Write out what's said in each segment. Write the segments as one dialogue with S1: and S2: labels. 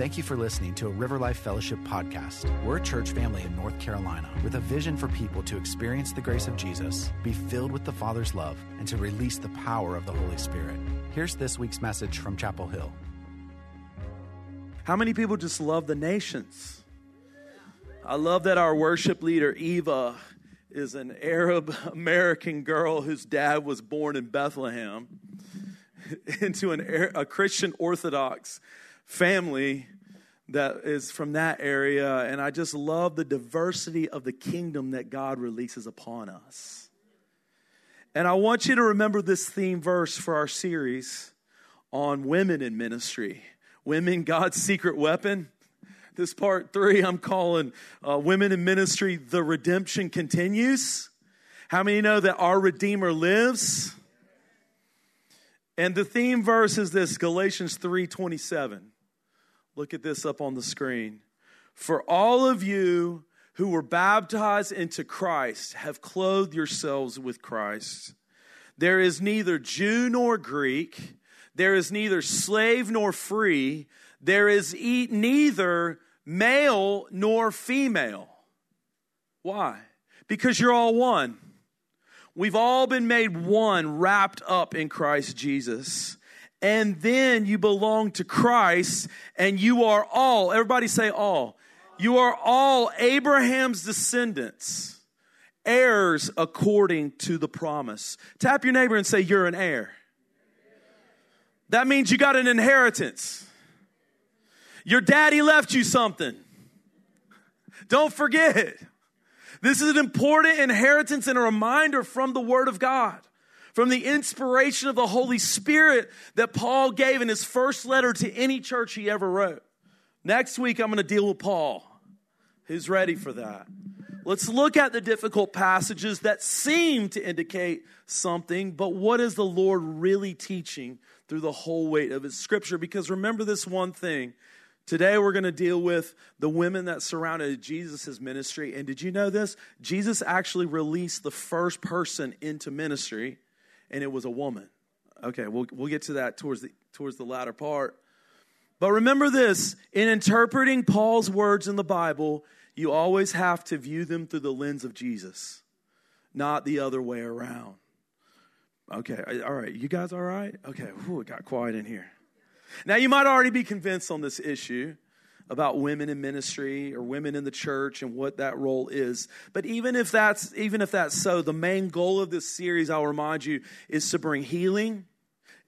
S1: Thank you for listening to a River Life Fellowship podcast. We're a church family in North Carolina with a vision for people to experience the grace of Jesus, be filled with the Father's love, and to release the power of the Holy Spirit. Here's this week's message from Chapel Hill.
S2: How many people just love the nations? I love that our worship leader, Eva, is an Arab American girl whose dad was born in Bethlehem into an, a Christian Orthodox family that is from that area. And I just love the diversity of the kingdom that God releases upon us. And I want you to remember this theme verse for our series on women in ministry. Women, God's secret weapon. This part three, I'm calling uh, Women in Ministry, the redemption continues. How many know that our Redeemer lives? And the theme verse is this Galatians 3 27. Look at this up on the screen. For all of you who were baptized into Christ have clothed yourselves with Christ. There is neither Jew nor Greek, there is neither slave nor free, there is neither male nor female. Why? Because you're all one. We've all been made one, wrapped up in Christ Jesus and then you belong to Christ, and you are all, everybody say all. You are all Abraham's descendants, heirs according to the promise. Tap your neighbor and say, You're an heir. That means you got an inheritance. Your daddy left you something. Don't forget. This is an important inheritance and a reminder from the Word of God from the inspiration of the Holy Spirit that Paul gave in his first letter to any church he ever wrote. Next week, I'm going to deal with Paul. Who's ready for that? Let's look at the difficult passages that seem to indicate something, but what is the Lord really teaching through the whole weight of his scripture? Because remember this one thing. Today we're going to deal with the women that surrounded Jesus' ministry. And did you know this? Jesus actually released the first person into ministry and it was a woman. Okay, we'll, we'll get to that towards the, towards the latter part. But remember this in interpreting Paul's words in the Bible, you always have to view them through the lens of Jesus, not the other way around. Okay, all right. You guys all right? Okay, Whew, it got quiet in here. Now, you might already be convinced on this issue about women in ministry or women in the church and what that role is. But even if that's even if that's so, the main goal of this series, I'll remind you, is to bring healing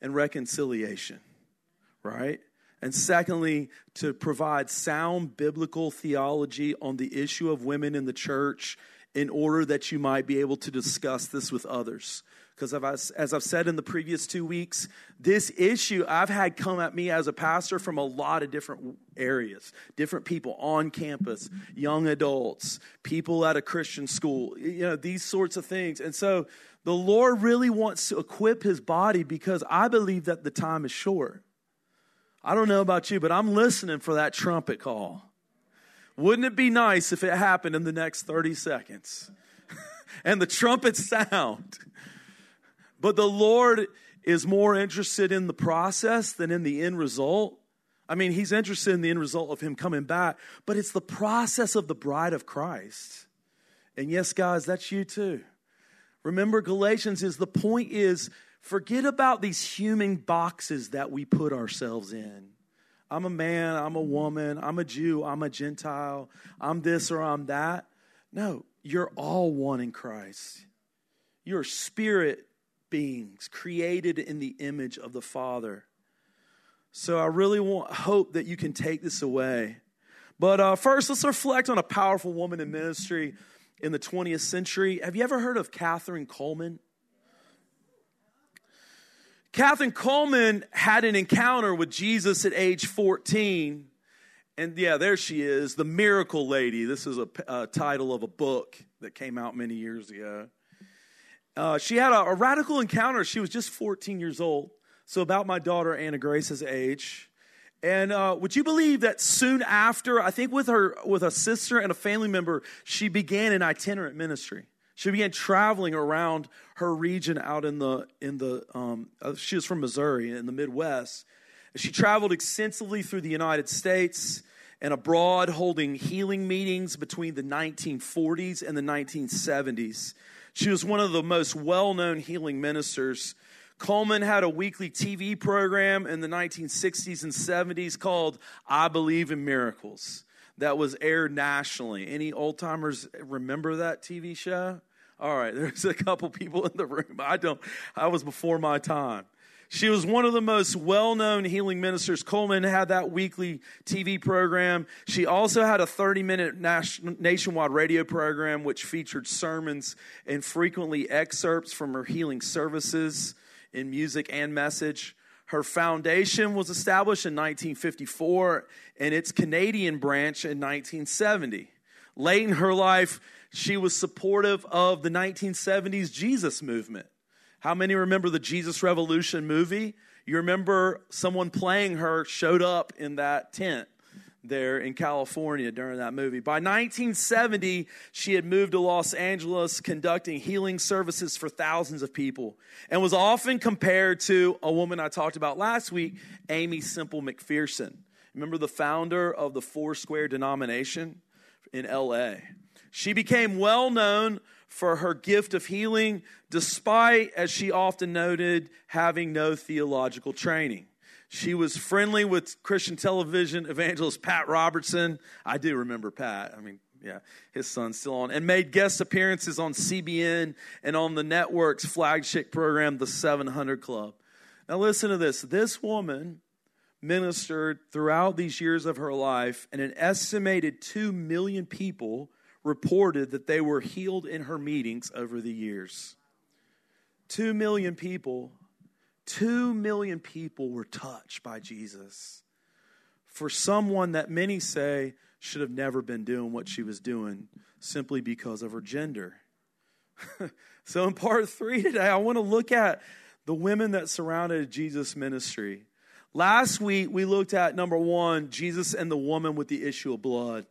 S2: and reconciliation, right? And secondly, to provide sound biblical theology on the issue of women in the church in order that you might be able to discuss this with others. Because as I've said in the previous two weeks, this issue I've had come at me as a pastor from a lot of different areas, different people on campus, young adults, people at a Christian school, you know, these sorts of things. And so the Lord really wants to equip his body because I believe that the time is short. I don't know about you, but I'm listening for that trumpet call. Wouldn't it be nice if it happened in the next 30 seconds? and the trumpet sound but the Lord is more interested in the process than in the end result. I mean, he's interested in the end result of him coming back, but it's the process of the bride of Christ. And yes, guys, that's you too. Remember, Galatians is the point is forget about these human boxes that we put ourselves in. I'm a man, I'm a woman, I'm a Jew, I'm a Gentile, I'm this or I'm that. No, you're all one in Christ. You're spirit beings created in the image of the Father. So I really want, hope that you can take this away. But uh, first, let's reflect on a powerful woman in ministry in the 20th century. Have you ever heard of Kathryn Kuhlman? Kathryn Kuhlman had an encounter with Jesus at age 14. And yeah, there she is, the miracle lady. This is a, a title of a book that came out many years ago. Uh, she had a, a, radical encounter. She was just 14 years old, so about my daughter Anna Grace's age. And uh, would you believe that soon after, I think with her with a sister and a family member, she began an itinerant ministry. She began traveling around her region out in the in the. Um, uh, she was from Missouri in the Midwest, She traveled extensively through the United States and abroad, holding healing meetings between the 1940s and the 1970s. She was one of the most well known healing ministers. Kuhlman had a weekly TV program in the 1960s and 70s called I Believe in Miracles that was aired nationally. Any old timers remember that TV show? All right, there's a couple people in the room. I don't, I was before my time. She was one of the most well known healing ministers. Kuhlman had that weekly TV program. She also had a 30 minute nationwide radio program, which featured sermons and frequently excerpts from her healing services in music and message. Her foundation was established in 1954 and its Canadian branch in 1970. Late in her life, she was supportive of the 1970s Jesus movement. How many remember the Jesus Revolution movie? You remember someone playing her showed up in that tent there in California during that movie. By 1970, she had moved to Los Angeles conducting healing services for thousands of people and was often compared to a woman I talked about last week, Aimee Semple McPherson. Remember the founder of the Foursquare denomination in LA? She became well known for her gift of healing, despite, as she often noted, having no theological training. She was friendly with Christian television evangelist Pat Robertson. I do remember Pat. I mean, yeah, his son's still on, and made guest appearances on CBN and on the network's flagship program, The 700 Club. Now, listen to this. This woman ministered throughout these years of her life, and an estimated 2 million people reported that they were healed in her meetings over the years. Two million people, two million people were touched by Jesus. For someone that many say should have never been doing what she was doing simply because of her gender. so, in part three today, I want to look at the women that surrounded Jesus' ministry. Last week, we looked at number one, Jesus and the woman with the issue of blood.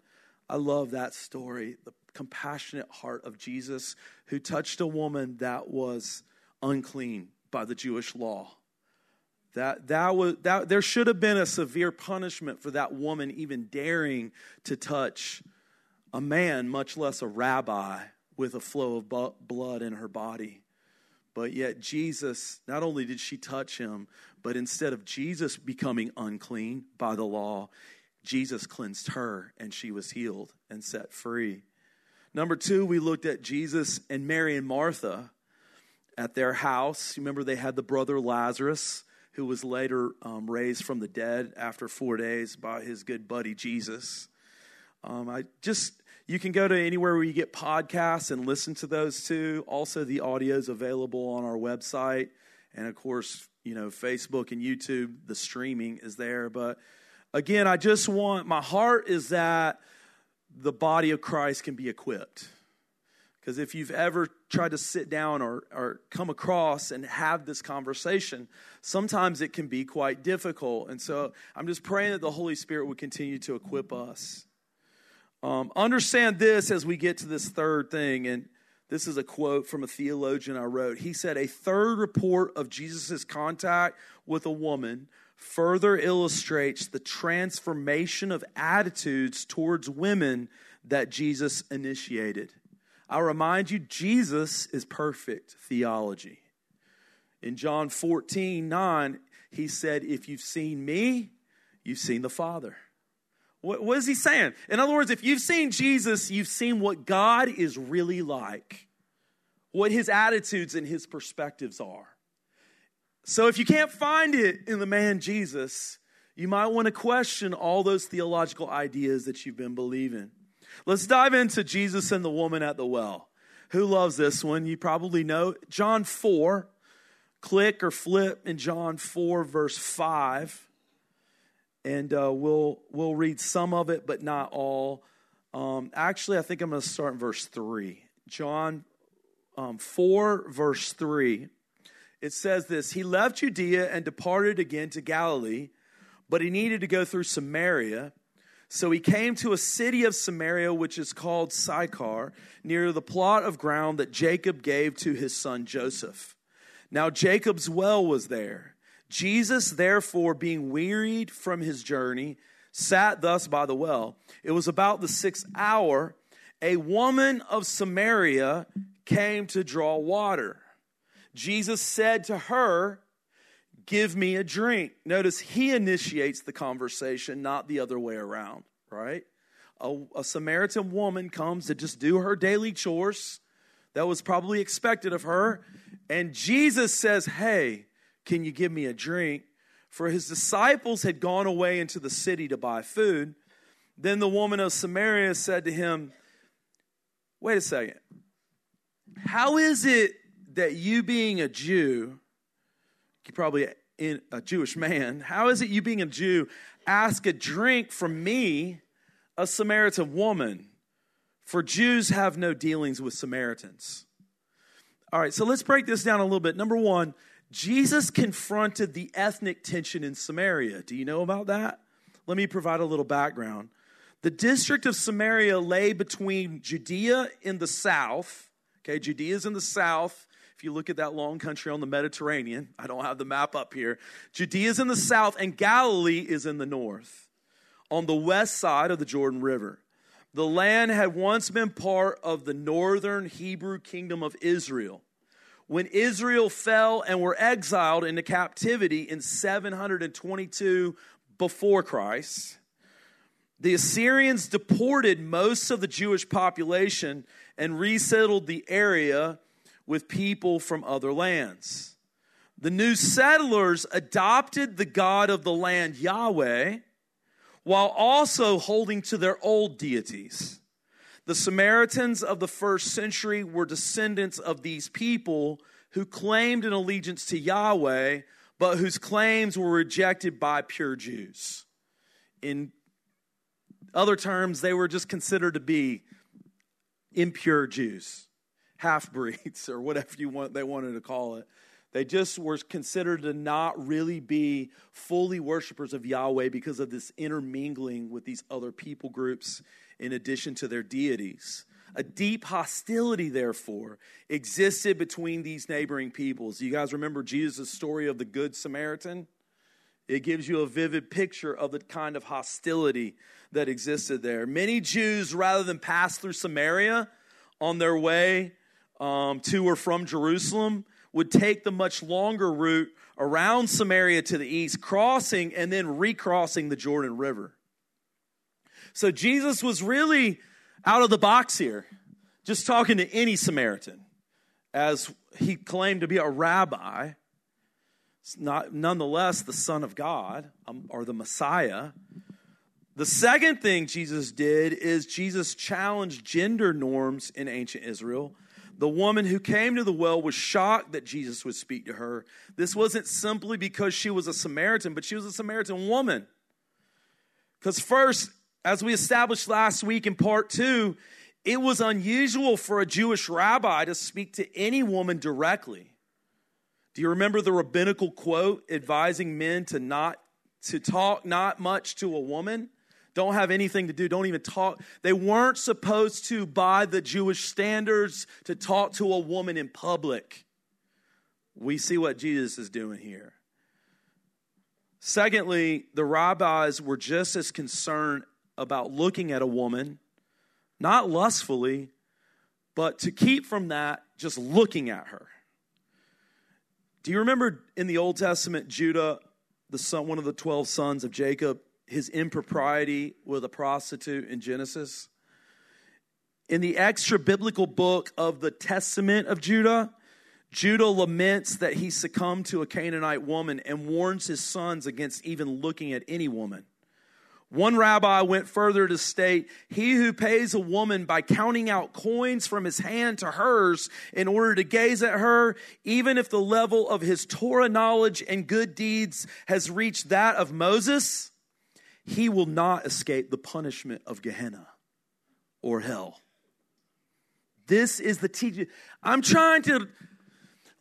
S2: I love that story. The compassionate heart of Jesus who touched a woman that was unclean by the Jewish law. That, that was, that, there should have been a severe punishment for that woman even daring to touch a man, much less a rabbi, with a flow of blood in her body. But yet, Jesus, not only did she touch him, but instead of Jesus becoming unclean by the law, Jesus cleansed her and she was healed and set free. Number two, we looked at Jesus and Mary and Martha at their house. Remember, they had the brother Lazarus, who was later um, raised from the dead after four days by his good buddy Jesus. Um, I just you can go to anywhere where you get podcasts and listen to those too. Also, the audio is available on our website, and of course, you know Facebook and YouTube. The streaming is there, but again, I just want my heart is that the body of Christ can be equipped. Because if you've ever tried to sit down or, or come across and have this conversation, sometimes it can be quite difficult. And so I'm just praying that the Holy Spirit would continue to equip us. Um, understand this as we get to this third thing. And this is a quote from a theologian I wrote. He said, A third report of Jesus' contact with a woman further illustrates the transformation of attitudes towards women that Jesus initiated. I'll remind you, Jesus is perfect theology. In John 14, 9, he said, If you've seen me, you've seen the Father. What, what is he saying? In other words, if you've seen Jesus, you've seen what God is really like, what his attitudes and his perspectives are. So if you can't find it in the man Jesus, you might want to question all those theological ideas that you've been believing. Let's dive into Jesus and the woman at the well. Who loves this one? You probably know. John 4, click or flip in John 4, verse 5. And uh, we'll, we'll read some of it, but not all. Um, actually, I think I'm going to start in verse 3. John um, 4, verse 3 it says this He left Judea and departed again to Galilee, but he needed to go through Samaria. So he came to a city of Samaria, which is called Sychar, near the plot of ground that Jacob gave to his son Joseph. Now Jacob's well was there. Jesus, therefore, being wearied from his journey, sat thus by the well. It was about the sixth hour. A woman of Samaria came to draw water. Jesus said to her, Give me a drink. Notice he initiates the conversation, not the other way around, right? A, a, Samaritan woman comes to just do her daily chores. That was probably expected of her. And Jesus says, Hey, can you give me a drink? For his disciples had gone away into the city to buy food. Then the woman of Samaria said to him, Wait a second. How is it that you, being a Jew, you probably a Jewish man, how is it you, being a Jew, ask a drink from me, a Samaritan woman? For Jews have no dealings with Samaritans. All right, so let's break this down a little bit. Number one, Jesus confronted the ethnic tension in Samaria. Do you know about that? Let me provide a little background. The district of Samaria lay between Judea in the south, okay, Judea is in the south. If you look at that long country on the Mediterranean, I don't have the map up here. Judea is in the south, and Galilee is in the north, on the west side of the Jordan River. The land had once been part of the northern Hebrew kingdom of Israel when Israel fell and were exiled into captivity in 722 before Christ, the Assyrians deported most of the Jewish population and resettled the area with people from other lands. The new settlers adopted the God of the land, Yahweh, while also holding to their old deities. The Samaritans of the first century were descendants of these people who claimed an allegiance to Yahweh, but whose claims were rejected by pure Jews. In other terms, they were just considered to be impure Jews, half breeds, or whatever you want they wanted to call it. They just were considered to not really be fully worshipers of Yahweh because of this intermingling with these other people groups in addition to their deities. A deep hostility, therefore, existed between these neighboring peoples. You guys remember Jesus' story of the Good Samaritan? It gives you a vivid picture of the kind of hostility that existed there. Many Jews, rather than pass through Samaria on their way um, to or from Jerusalem, would take the much longer route around Samaria to the east, crossing and then recrossing the Jordan River. So Jesus was really out of the box here, just talking to any Samaritan, as he claimed to be a rabbi, not nonetheless the Son of God um, or the Messiah. The second thing Jesus did is Jesus challenged gender norms in ancient Israel. The woman who came to the well was shocked that Jesus would speak to her. This wasn't simply because she was a Samaritan, but she was a Samaritan woman. Because, first, as we established last week in part two, it was unusual for a Jewish rabbi to speak to any woman directly. Do you remember the rabbinical quote advising men to not to talk not much to a woman? Don't have anything to do, don't even talk. They weren't supposed to by the Jewish standards to talk to a woman in public. We see what Jesus is doing here. Secondly, the rabbis were just as concerned about looking at a woman, not lustfully, but to keep from that just looking at her. Do you remember in the Old Testament, Judah, the son, one of the 12 sons of Jacob, his impropriety with a prostitute in Genesis? In the extra biblical book of the Testament of Judah, Judah laments that he succumbed to a Canaanite woman and warns his sons against even looking at any woman. One rabbi went further to state, He who pays a woman by counting out coins from his hand to hers in order to gaze at her, even if the level of his Torah knowledge and good deeds has reached that of Moses, he will not escape the punishment of Gehenna or hell. This is the teaching. I'm trying to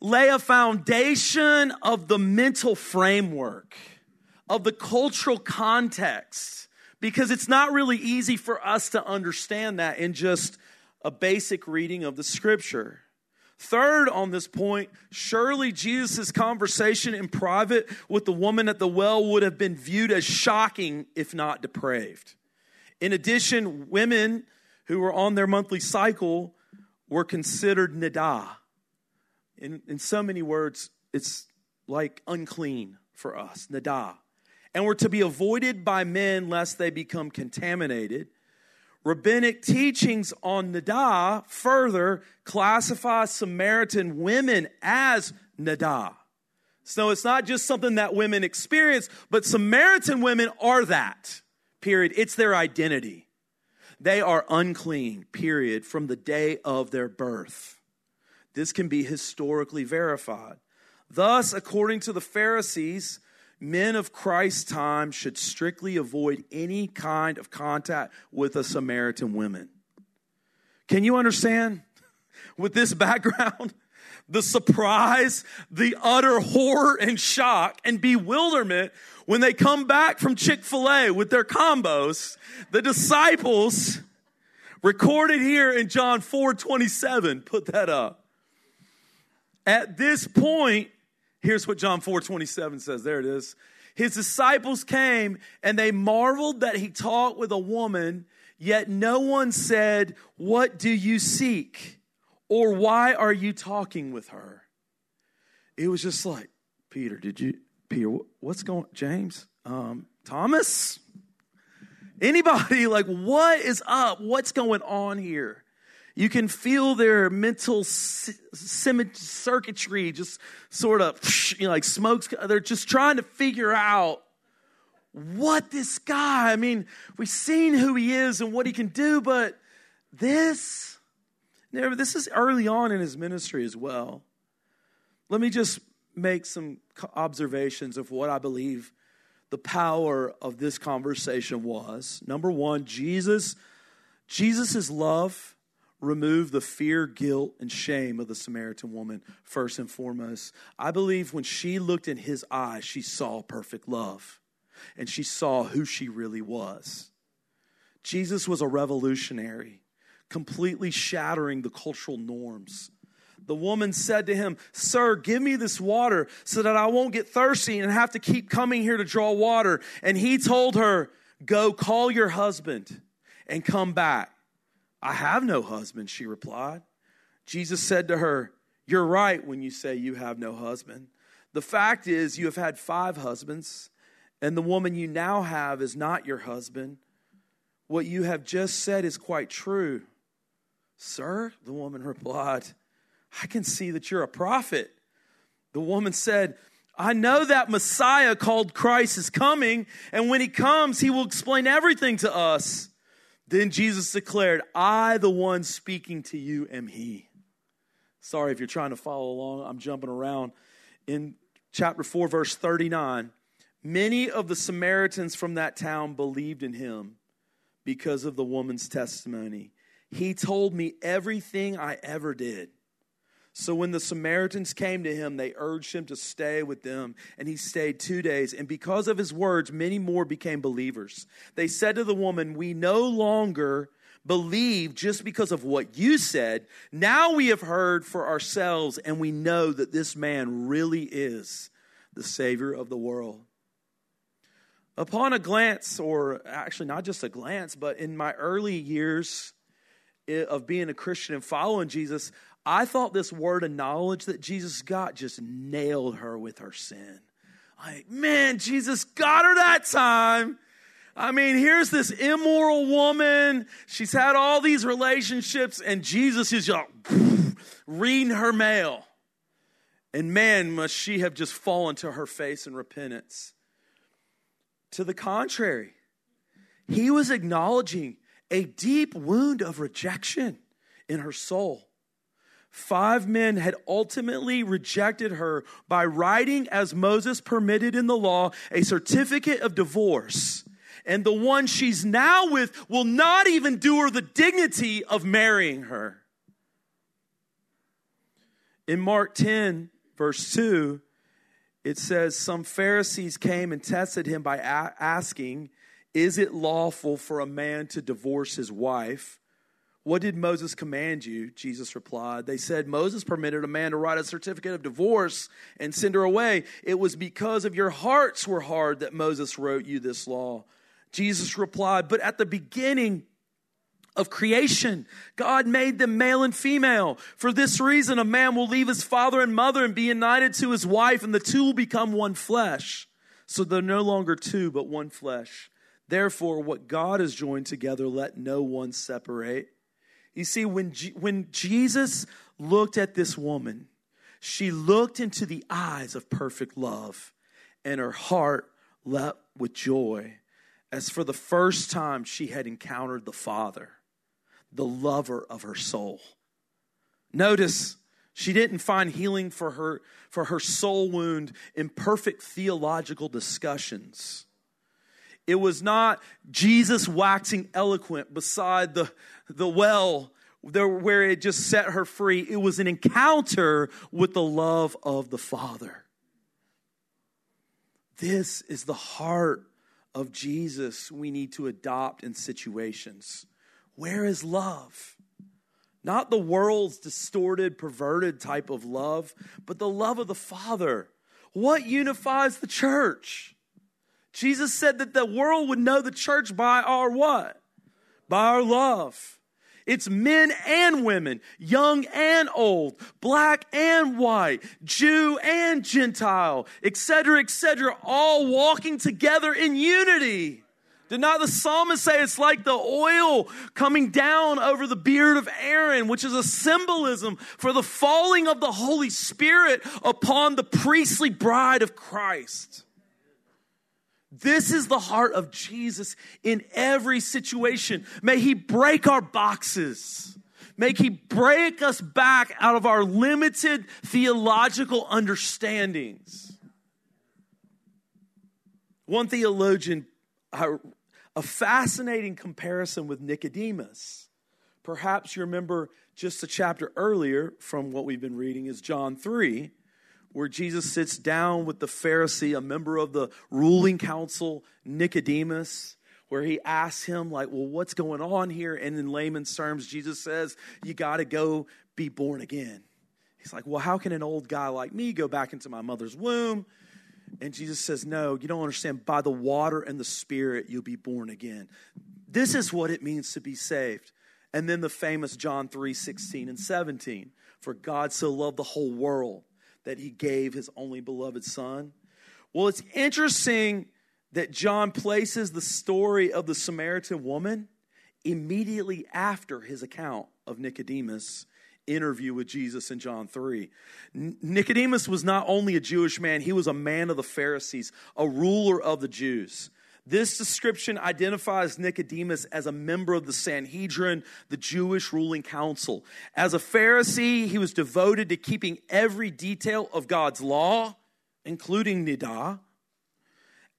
S2: lay a foundation of the mental framework of the cultural context because it's not really easy for us to understand that in just a basic reading of the scripture. Third, on this point, surely Jesus' conversation in private with the woman at the well would have been viewed as shocking, if not depraved. In addition, women who were on their monthly cycle were considered nida. In, in so many words, it's like unclean for us, nidah. And were to be avoided by men lest they become contaminated Rabbinic teachings on Nidah further classify Samaritan women as Nidah. So it's not just something that women experience, but Samaritan women are that, period. It's their identity. They are unclean, period, from the day of their birth. This can be historically verified. Thus, according to the Pharisees, men of Christ's time should strictly avoid any kind of contact with a Samaritan woman. Can you understand? With this background, the surprise, the utter horror and shock and bewilderment when they come back from Chick fil A with their combos, the disciples recorded here in John 4 27, put that up. At this point, Here's what John 4 27 says. There it is. His disciples came and they marveled that he talked with a woman, yet no one said, What do you seek? Or why are you talking with her? It was just like, Peter, did you, Peter, what's going James? Um, Thomas? Anybody, like, what is up? What's going on here? You can feel their mental circuitry just sort of you know, like smokes. They're just trying to figure out what this guy, I mean, we've seen who he is and what he can do, but this, this is early on in his ministry as well. Let me just make some observations of what I believe the power of this conversation was. Number one, Jesus, Jesus' love remove the fear, guilt, and shame of the Samaritan woman first and foremost. I believe when she looked in his eyes, she saw perfect love and she saw who she really was. Jesus was a revolutionary, completely shattering the cultural norms. The woman said to him, Sir, give me this water so that I won't get thirsty and have to keep coming here to draw water. And he told her, Go call your husband and come back. I have no husband, she replied. Jesus said to her, You're right when you say you have no husband. The fact is, you have had five husbands, and the woman you now have is not your husband. What you have just said is quite true. Sir, the woman replied, I can see that you're a prophet. The woman said, I know that Messiah called Christ is coming, and when he comes, he will explain everything to us. Then Jesus declared, I, the one speaking to you, am He. Sorry if you're trying to follow along, I'm jumping around. In chapter 4, verse 39, many of the Samaritans from that town believed in Him because of the woman's testimony. He told me everything I ever did. So when the Samaritans came to him, they urged him to stay with them, and he stayed two days. And because of his words, many more became believers. They said to the woman, We no longer believe just because of what you said. Now we have heard for ourselves, and we know that this man really is the Savior of the world. Upon a glance, or actually not just a glance, but in my early years eh, of being a Christian and following Jesus, I thought this word of knowledge that Jesus got just nailed her with her sin. Like, man, Jesus got her that time. I mean, here's this immoral woman. She's had all these relationships, and Jesus is just reading her mail. And man, must she have just fallen to her face in repentance. To the contrary, he was acknowledging a deep wound of rejection in her soul. Five men had ultimately rejected her by writing, as Moses permitted in the law, a certificate of divorce. And the one she's now with will not even do her the dignity of marrying her. In Mark 10, verse 2, it says, Some Pharisees came and tested him by a- asking, Is it lawful for a man to divorce his wife? What did Moses command you? Jesus replied. They said, Moses permitted a man to write a certificate of divorce and send her away. It was because of your hearts were hard that Moses wrote you this law. Jesus replied, But at the beginning, of creation. God made them male and female. For this reason, a man will leave his father and mother and be united to his wife, and the two will become one flesh. So they're no longer two, but one flesh. Therefore, what God has joined together, let no one separate. You see, when, G- when Jesus looked at this woman, she looked into the eyes of perfect love, and her heart leapt with joy as for the first time she had encountered the Father, the lover of her soul. Notice she didn't find healing for her, for her soul wound in perfect theological discussions. It was not Jesus waxing eloquent beside the, the well there, where it just set her free. It was an encounter with the love of the Father. This is the heart of Jesus we need to adopt in situations. Where is love? Not the world's distorted, perverted type of love, but the love of the Father. What unifies the church? Jesus said that the world would know the church by our what? By our love. It's men and women, young and old, black and white, Jew and Gentile, etc., etc., all walking together in unity. Did not the psalmist say it's like the oil coming down over the beard of Aaron, which is a symbolism for the falling of the Holy Spirit upon the priestly bride of Christ? This is the heart of Jesus in every situation. May He break our boxes. May He break us back out of our limited theological understandings. One theologian, a fascinating comparison with Nicodemus. Perhaps you remember just a chapter earlier from what we've been reading is John 3 where Jesus sits down with the Pharisee, a member of the ruling council, Nicodemus, where he asks him, like, well, what's going on here? And in layman's terms, Jesus says, you got to go be born again. He's like, well, how can an old guy like me go back into my mother's womb? And Jesus says, no, you don't understand. By the water and the Spirit, you'll be born again. This is what it means to be saved. And then the famous John 3 16 and 17. For God so loved the whole world that he gave his only beloved son? Well, it's interesting that John places the story of the Samaritan woman immediately after his account of Nicodemus interview with Jesus in John 3. Nicodemus was not only a Jewish man, he was a man of the Pharisees, a ruler of the Jews. This description identifies Nicodemus as a member of the Sanhedrin, the Jewish ruling council. As a Pharisee, he was devoted to keeping every detail of God's law, including Nidah,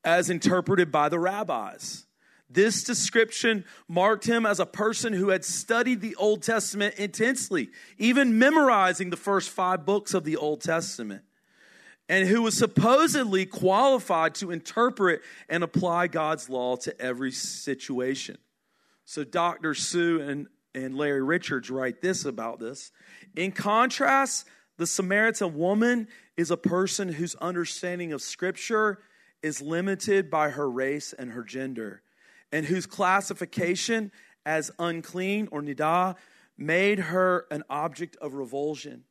S2: as interpreted by the rabbis. This description marked him as a person who had studied the Old Testament intensely, even memorizing the first five books of the Old Testament and who was supposedly qualified to interpret and apply God's law to every situation. So Dr. Sue and, and Larry Richards write this about this. In contrast, the Samaritan woman is a person whose understanding of Scripture is limited by her race and her gender, and whose classification as unclean or nidah made her an object of revulsion.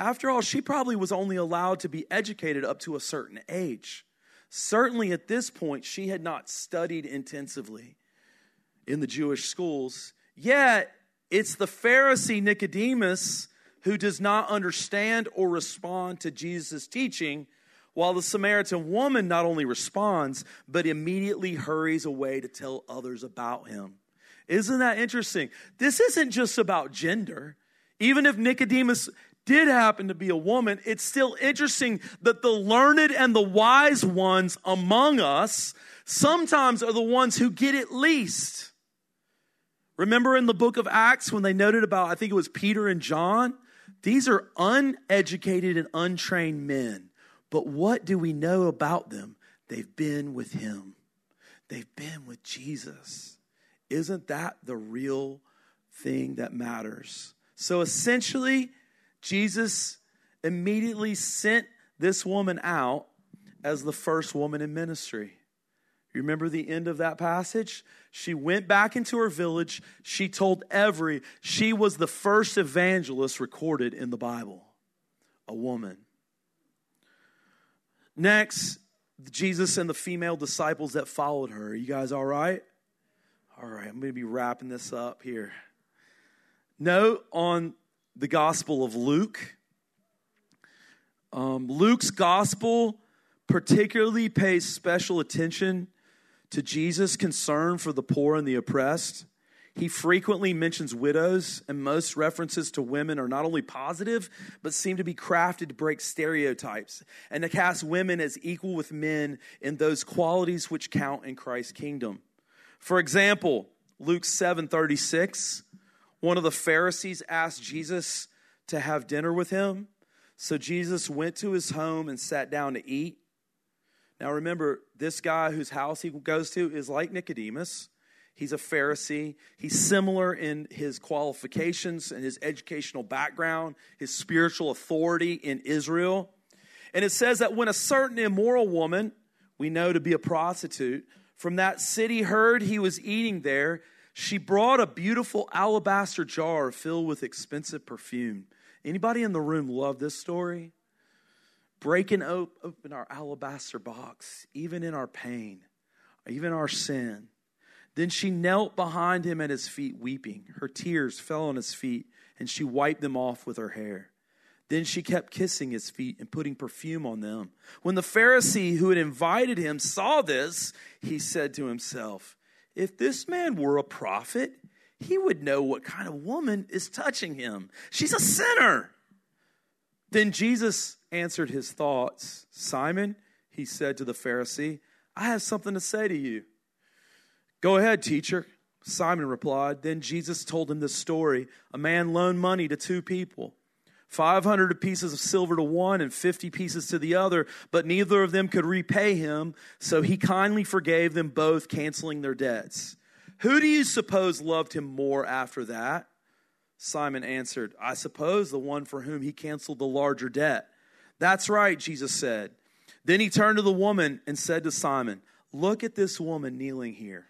S2: After all, she probably was only allowed to be educated up to a certain age. Certainly at this point, she had not studied intensively in the Jewish schools. Yet, it's the Pharisee Nicodemus who does not understand or respond to Jesus' teaching, while the Samaritan woman not only responds, but immediately hurries away to tell others about him. Isn't that interesting? This isn't just about gender. Even if Nicodemus did happen to be a woman, it's still interesting that the learned and the wise ones among us sometimes are the ones who get it least. Remember in the book of Acts when they noted about, I think it was Peter and John? These are uneducated and untrained men. But what do we know about them? They've been with him, they've been with Jesus. Isn't that the real thing that matters. So essentially, Jesus immediately sent this woman out as the first woman in ministry. You remember the end of that passage? She went back into her village. She told every, she was the first evangelist recorded in the Bible, a woman. Next, Jesus and the female disciples that followed her. You guys all right? All right, I'm going to be wrapping this up here. Note on the Gospel of Luke. Um, Luke's Gospel particularly pays special attention to Jesus' concern for the poor and the oppressed. He frequently mentions widows, and most references to women are not only positive, but seem to be crafted to break stereotypes and to cast women as equal with men in those qualities which count in Christ's kingdom. For example, Luke 7:36, one of the Pharisees asked Jesus to have dinner with him. So Jesus went to his home and sat down to eat. Now remember, this guy whose house he goes to is like Nicodemus. He's a Pharisee. He's similar in his qualifications and his educational background, his spiritual authority in Israel. And it says that when a certain immoral woman, we know to be a prostitute, from that city heard he was eating there, she brought a beautiful alabaster jar filled with expensive perfume. Anybody in the room love this story? breaking open our alabaster box, even in our pain, even our sin. Then she knelt behind him at his feet, weeping. Her tears fell on his feet, and she wiped them off with her hair. Then she kept kissing his feet and putting perfume on them. When the Pharisee who had invited him saw this, he said to himself, If this man were a prophet, he would know what kind of woman is touching him. She's a sinner. Then Jesus answered his thoughts. Simon, he said to the Pharisee, I have something to say to you. Go ahead, teacher. Simon replied. Then Jesus told him this story. A man loaned money to two people. 500 pieces of silver to one and 50 pieces to the other, but neither of them could repay him, so he kindly forgave them both, canceling their debts. Who do you suppose loved him more after that? Simon answered, I suppose the one for whom he canceled the larger debt. That's right, Jesus said. Then he turned to the woman and said to Simon, Look at this woman kneeling here.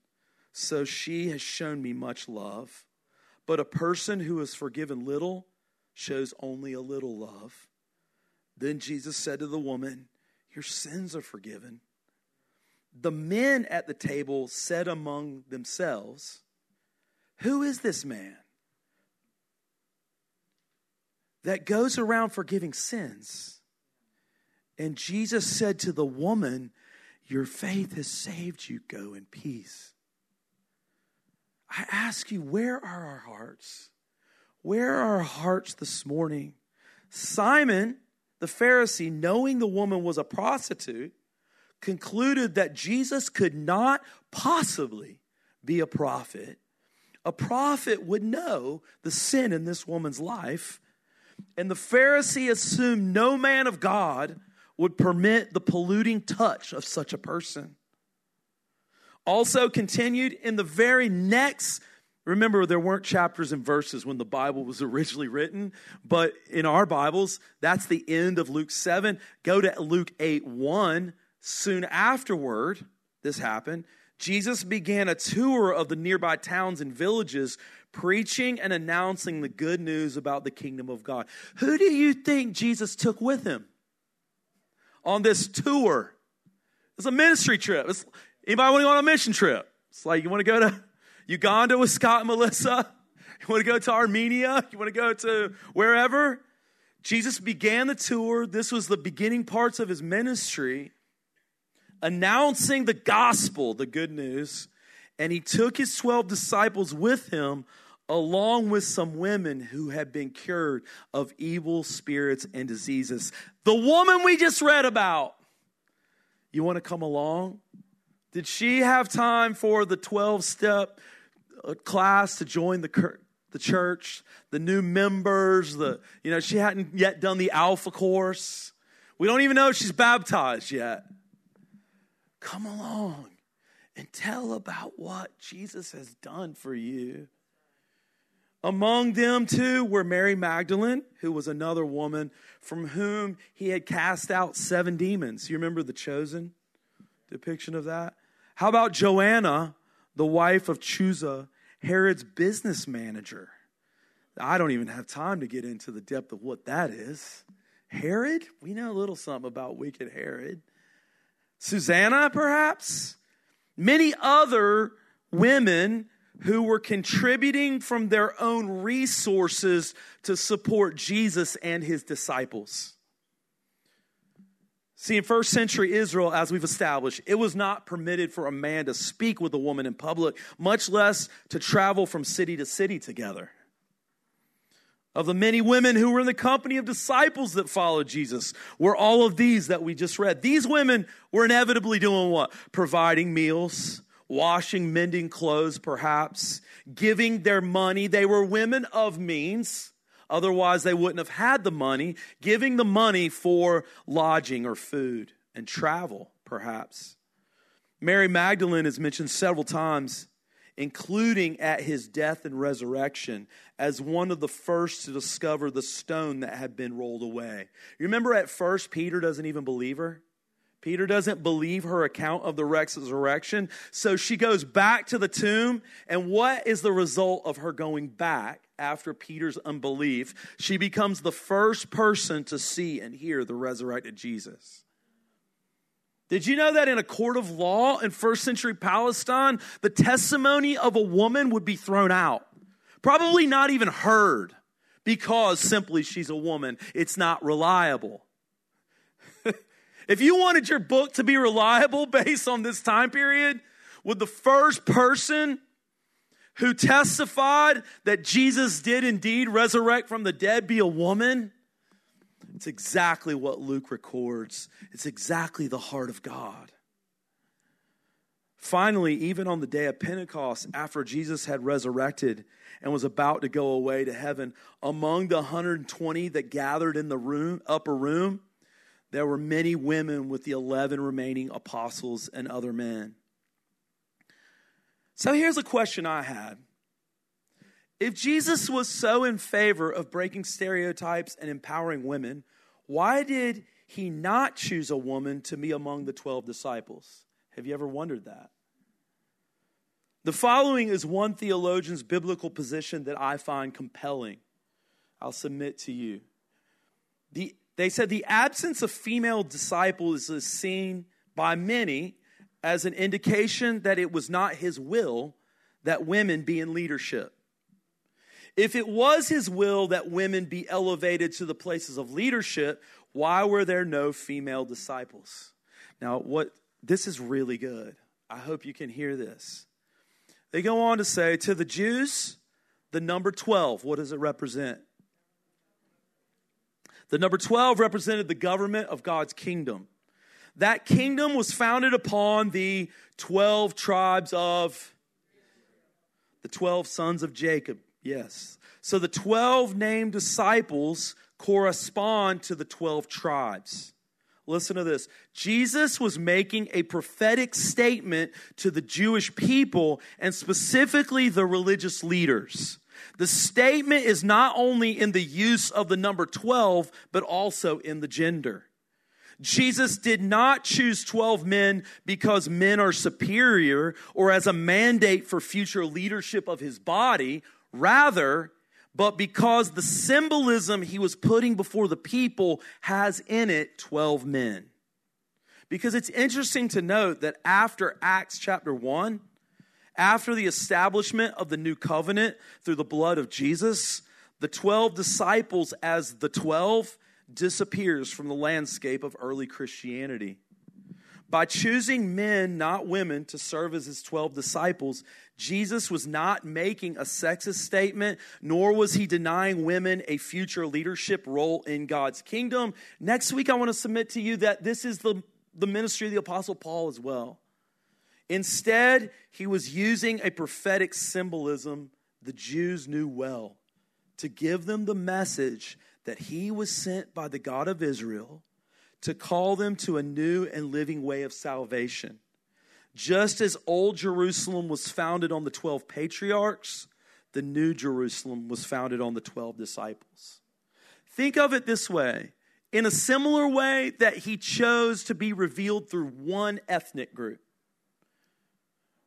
S2: So she has shown me much love. But a person who is forgiven little shows only a little love. Then Jesus said to the woman, Your sins are forgiven. The men at the table said among themselves, who is this man that goes around forgiving sins? And Jesus said to the woman, Your faith has saved you. Go in peace. I ask you, where are our hearts? Where are our hearts this morning? Simon, the Pharisee, knowing the woman was a prostitute, concluded that Jesus could not possibly be a prophet a prophet would know the sin in this woman's life. And the Pharisee assumed no man of God would permit the polluting touch of such a person. Also, continued in the very next Remember, there weren't chapters and verses when the Bible was originally written, but in our Bibles, that's the end of Luke 7. Go to Luke 8 1. Soon afterward, this happened. Jesus began a tour of the nearby towns and villages, preaching and announcing the good news about the kingdom of God. Who do you think Jesus took with him on this tour? It's a ministry trip. It's, anybody want to go on a mission trip? It's like you want to go to Uganda with Scott and Melissa? You want to go to Armenia? You want to go to wherever? Jesus began the tour. This was the beginning parts of his ministry announcing the gospel, the good news, and he took his 12 disciples with him along with some women who had been cured of evil spirits and diseases. The woman we just read about. You want to come along? Did she have time for the 12 step uh, class to join the, the church? The new members, the, you know, she hadn't yet done the Alpha course. We don't even know if she's baptized yet. Come along and tell about what Jesus has done for you. Among them, too, were Mary Magdalene, who was another woman from whom he had cast out seven demons. You remember the chosen depiction of that? How about Joanna, the wife of Chuza, Herod's business manager? I don't even have time to get into the depth of what that is. Herod? We know a little something about wicked Herod. Susanna, perhaps? Many other women who were contributing from their own resources to support Jesus and his disciples. See, in first century Israel, as we've established, it was not permitted for a man to speak with a woman in public, much less to travel from city to city together. Of the many women who were in the company of disciples that followed Jesus, were all of these that we just read. These women were inevitably doing what? Providing meals, washing, mending clothes, perhaps, giving their money. They were women of means Otherwise, they wouldn't have had the money, giving the money for lodging or food and travel, perhaps. Mary Magdalene is mentioned several times, including at his death and resurrection, as one of the first to discover the stone that had been rolled away. You remember at first, Peter doesn't even believe her? Peter doesn't believe her account of the resurrection. So she goes back to the tomb. And what is the result of her going back after Peter's unbelief? She becomes the first person to see and hear the resurrected Jesus. Did you know that in a court of law in first century Palestine, the testimony of a woman would be thrown out? Probably not even heard because simply she's a woman. It's not reliable. If you wanted your book to be reliable based on this time period, would the first person who testified that Jesus did indeed resurrect from the dead be a woman? It's exactly what Luke records. It's exactly the heart of God. Finally, even on the day of Pentecost, after Jesus had resurrected and was about to go away to heaven, among the 120 that gathered in the room, upper room, there were many women with the 11 remaining apostles and other men. So here's a question I had. If Jesus was so in favor of breaking stereotypes and empowering women, why did he not choose a woman to be among the 12 disciples? Have you ever wondered that? The following is one theologian's biblical position that I find compelling. I'll submit to you. The they said the absence of female disciples is seen by many as an indication that it was not his will that women be in leadership. If it was his will that women be elevated to the places of leadership, why were there no female disciples? Now, what this is really good. I hope you can hear this. They go on to say to the Jews, the number 12, what does it represent? The number 12 represented the government of God's kingdom. That kingdom was founded upon the 12 tribes of the 12 sons of Jacob. Yes. So the 12 named disciples correspond to the 12 tribes. Listen to this. Jesus was making a prophetic statement to the Jewish people and specifically the religious leaders. The statement is not only in the use of the number 12, but also in the gender. Jesus did not choose 12 men because men are superior or as a mandate for future leadership of his body. Rather, but because the symbolism he was putting before the people has in it 12 men. Because it's interesting to note that after Acts chapter 1, after the establishment of the new covenant through the blood of Jesus, the 12 disciples, as the 12, disappears from the landscape of early Christianity. By choosing men, not women, to serve as his 12 disciples, Jesus was not making a sexist statement, nor was he denying women a future leadership role in God's kingdom. Next week, I want to submit to you that this is the, the ministry of the Apostle Paul as well. Instead, he was using a prophetic symbolism the Jews knew well to give them the message that he was sent by the God of Israel to call them to a new and living way of salvation. Just as old Jerusalem was founded on the 12 patriarchs, the new Jerusalem was founded on the 12 disciples. Think of it this way in a similar way that he chose to be revealed through one ethnic group.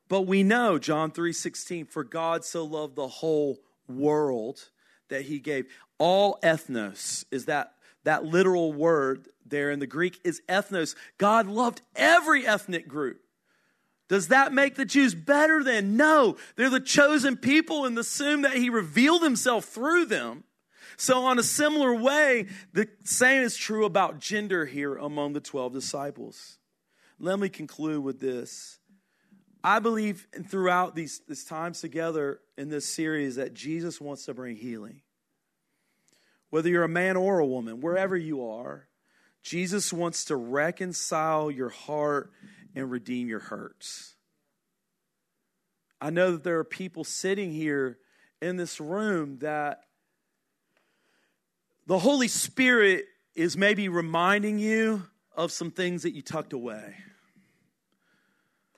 S2: But we know John 3:16 for God so loved the whole world that he gave all ethnos is that that literal word there in the Greek is ethnos. God loved every ethnic group. Does that make the Jews better than? No, they're the chosen people and assume that he revealed himself through them. So, on a similar way, the same is true about gender here among the 12 disciples. Let me conclude with this. I believe throughout these, these times together in this series that Jesus wants to bring healing. Whether you're a man or a woman, wherever you are, Jesus wants to reconcile your heart and redeem your hurts. I know that there are people sitting here in this room that the Holy Spirit is maybe reminding you of some things that you tucked away,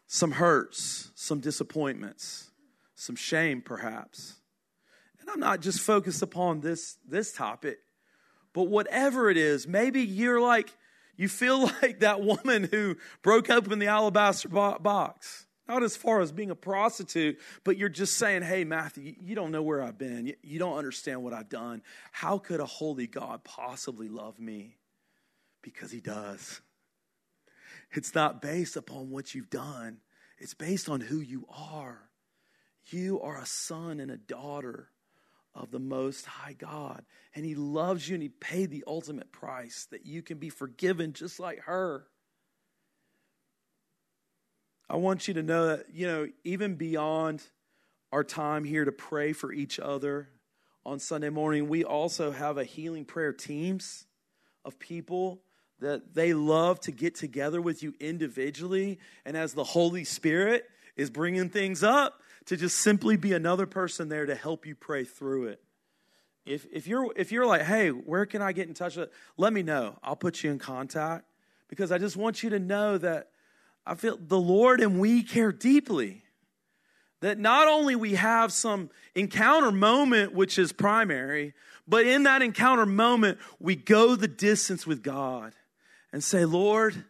S2: some hurts, some disappointments, some shame, perhaps. And I'm not just focused upon this, this topic. But whatever it is, maybe you're like, you feel like that woman who broke open the alabaster box. Not as far as being a prostitute, but you're just saying, hey, Matthew, you don't know where I've been. You don't understand what I've done. How could a holy God possibly love me? Because he does. It's not based upon what you've done, it's based on who you are. You are a son and a daughter of the Most High God. And He loves you and He paid the ultimate price that you can be forgiven just like her. I want you to know that, you know, even beyond our time here to pray for each other on Sunday morning, we also have a healing prayer teams of people that they love to get together with you individually. And as the Holy Spirit is bringing things up, to just simply be another person there to help you pray through it. If, if, you're, if you're like, hey, where can I get in touch with? Let me know. I'll put you in contact because I just want you to know that I feel the Lord and we care deeply. That not only we have some encounter moment, which is primary, but in that encounter moment, we go the distance with God and say, Lord,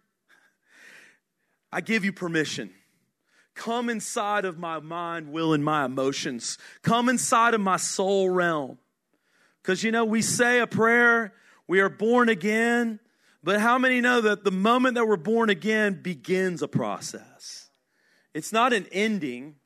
S2: I give you permission Come inside of my mind, will, and my emotions. Come inside of my soul realm. Because, you know, we say a prayer, we are born again, but how many know that the moment that we're born again begins a process? It's not an ending,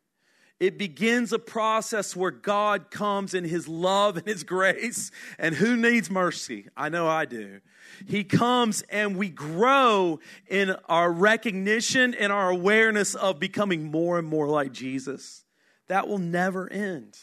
S2: it begins a process where God comes in His love and His grace. And who needs mercy? I know I do. He comes and we grow in our recognition and our awareness of becoming more and more like Jesus. That will never end.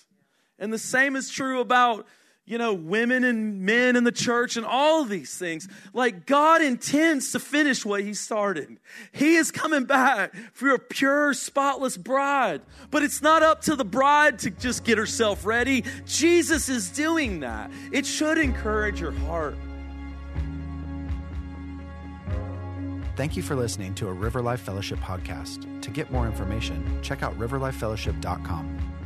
S2: And the same is true about you know, women and men in the church and all these things. Like God intends to finish what He started. He is coming back for a pure, spotless bride. But it's not up to the bride to just get herself ready. Jesus is doing that. It should encourage your heart.
S1: Thank you for listening to a River Life Fellowship podcast. To get more information, check out riverlifefellowship.com.